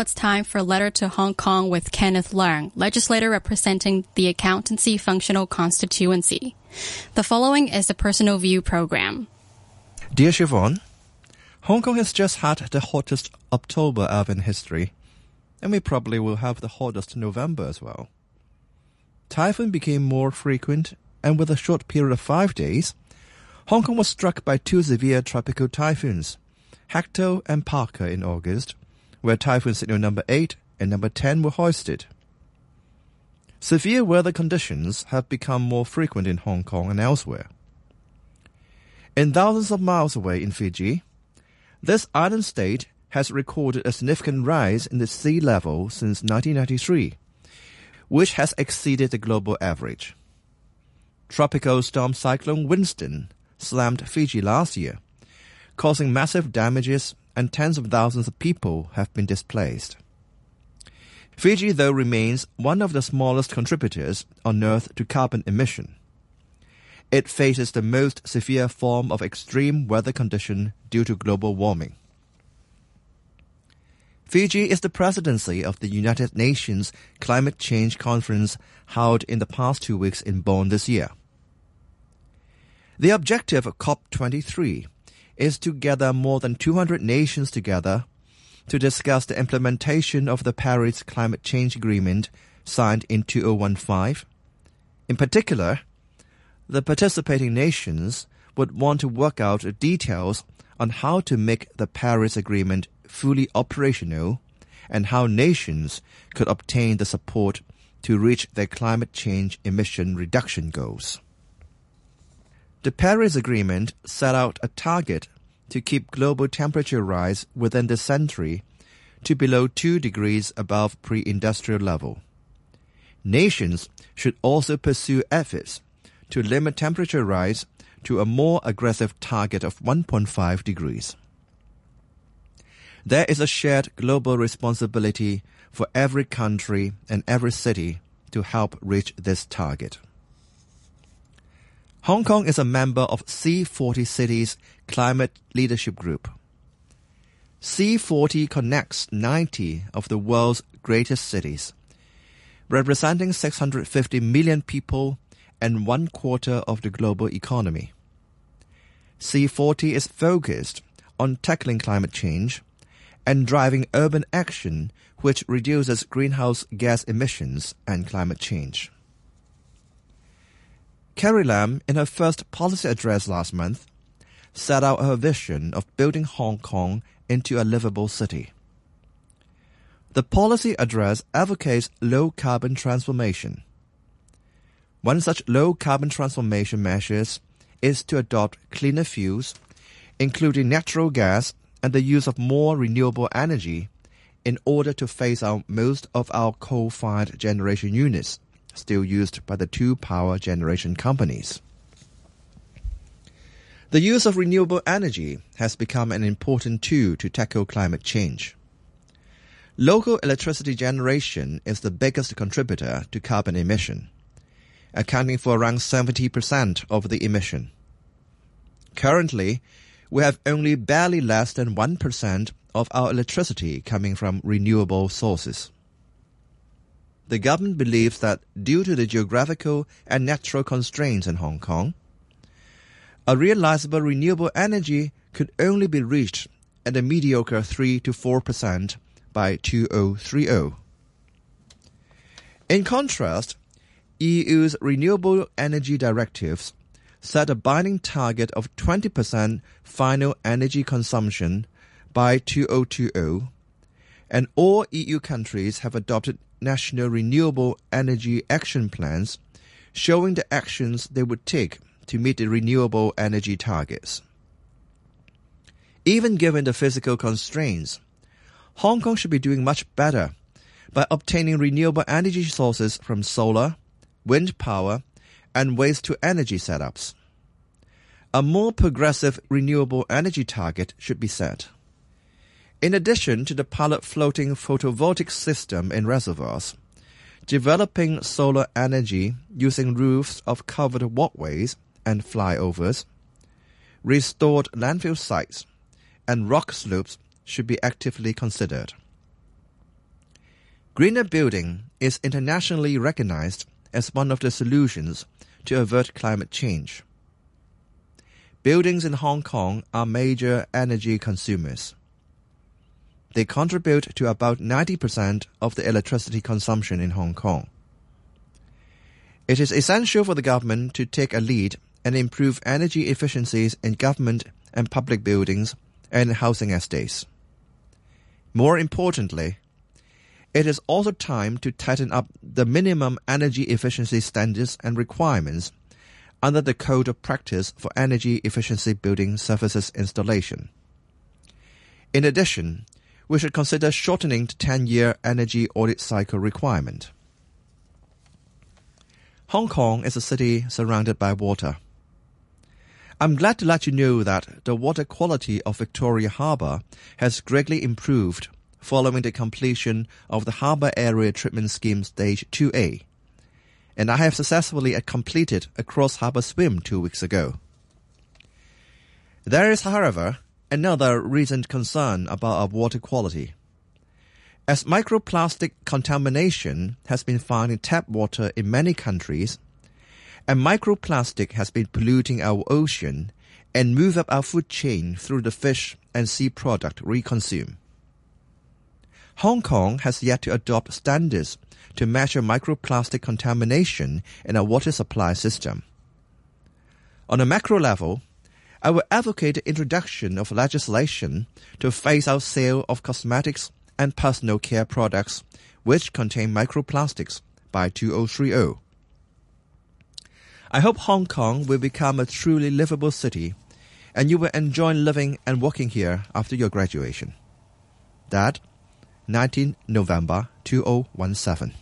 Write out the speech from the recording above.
it's time for a letter to Hong Kong with Kenneth Leung, legislator representing the Accountancy Functional Constituency. The following is a personal view program. Dear Siobhan, Hong Kong has just had the hottest October ever in history, and we probably will have the hottest November as well. Typhoon became more frequent, and with a short period of five days, Hong Kong was struck by two severe tropical typhoons, Hato and Pakhar in August, where typhoon signal number 8 and number 10 were hoisted. Severe weather conditions have become more frequent in Hong Kong and elsewhere. In thousands of miles away in Fiji, this island state has recorded a significant rise in the sea level since 1993, which has exceeded the global average. Tropical storm cyclone Winston slammed Fiji last year, causing massive damages and tens of thousands of people have been displaced. Fiji, though, remains one of the smallest contributors on Earth to carbon emission. It faces the most severe form of extreme weather condition due to global warming. Fiji is the presidency of the United Nations Climate Change Conference held in the past two weeks in Bonn this year. The objective of COP23 is to gather more than 200 nations together to discuss the implementation of the Paris Climate Change Agreement signed in 2015. In particular, the participating nations would want to work out the details on how to make the Paris Agreement fully operational and how nations could obtain the support to reach their climate change emission reduction goals. The Paris Agreement set out a target to keep global temperature rise within the century to below 2 degrees above pre-industrial level. Nations should also pursue efforts to limit temperature rise to a more aggressive target of 1.5 degrees. There is a shared global responsibility for every country and every city to help reach this target. Hong Kong is a member of C40 Cities Climate Leadership Group. C40 connects 90 of the world's greatest cities, representing 650 million people and one quarter of the global economy. C40 is focused on tackling climate change and driving urban action which reduces greenhouse gas emissions and climate change. Carrie Lam, in her first policy address last month, set out her vision of building Hong Kong into a livable city. The policy address advocates low carbon transformation. One such low carbon transformation measures is to adopt cleaner fuels, including natural gas and the use of more renewable energy in order to phase out most of our coal-fired generation units still used by the two power generation companies. The use of renewable energy has become an important tool to tackle climate change. Local electricity generation is the biggest contributor to carbon emission, accounting for around 70% of the emission. Currently, we have only barely less than 1% of our electricity coming from renewable sources the government believes that due to the geographical and natural constraints in Hong Kong, a realizable renewable energy could only be reached at a mediocre 3 to 4% by 2030. In contrast, EU's renewable energy directives set a binding target of 20% final energy consumption by 2020, and all EU countries have adopted national renewable energy action plans showing the actions they would take to meet the renewable energy targets. Even given the physical constraints, Hong Kong should be doing much better by obtaining renewable energy sources from solar, wind power, and waste to energy setups. A more progressive renewable energy target should be set. In addition to the pilot floating photovoltaic system in reservoirs, developing solar energy using roofs of covered walkways and flyovers, restored landfill sites, and rock slopes should be actively considered. Greener building is internationally recognized as one of the solutions to avert climate change. Buildings in Hong Kong are major energy consumers. They contribute to about 90% of the electricity consumption in Hong Kong. It is essential for the government to take a lead and improve energy efficiencies in government and public buildings and housing estates. More importantly, it is also time to tighten up the minimum energy efficiency standards and requirements under the Code of Practice for Energy Efficiency Building Services Installation. In addition, we should consider shortening the 10-year energy audit cycle requirement. Hong Kong is a city surrounded by water. I'm glad to let you know that the water quality of Victoria Harbour has greatly improved following the completion of the Harbour Area Treatment Scheme Stage 2A, and I have successfully completed a cross-harbour swim two weeks ago. There is, however, another recent concern about our water quality. As microplastic contamination has been found in tap water in many countries, and microplastic has been polluting our ocean and move up our food chain through the fish and sea product we consume. Hong Kong has yet to adopt standards to measure microplastic contamination in our water supply system. On a macro level, I will advocate the introduction of legislation to phase out sale of cosmetics and personal care products which contain microplastics by 2030. I hope Hong Kong will become a truly livable city and you will enjoy living and working here after your graduation. Dad, 19 November 2017.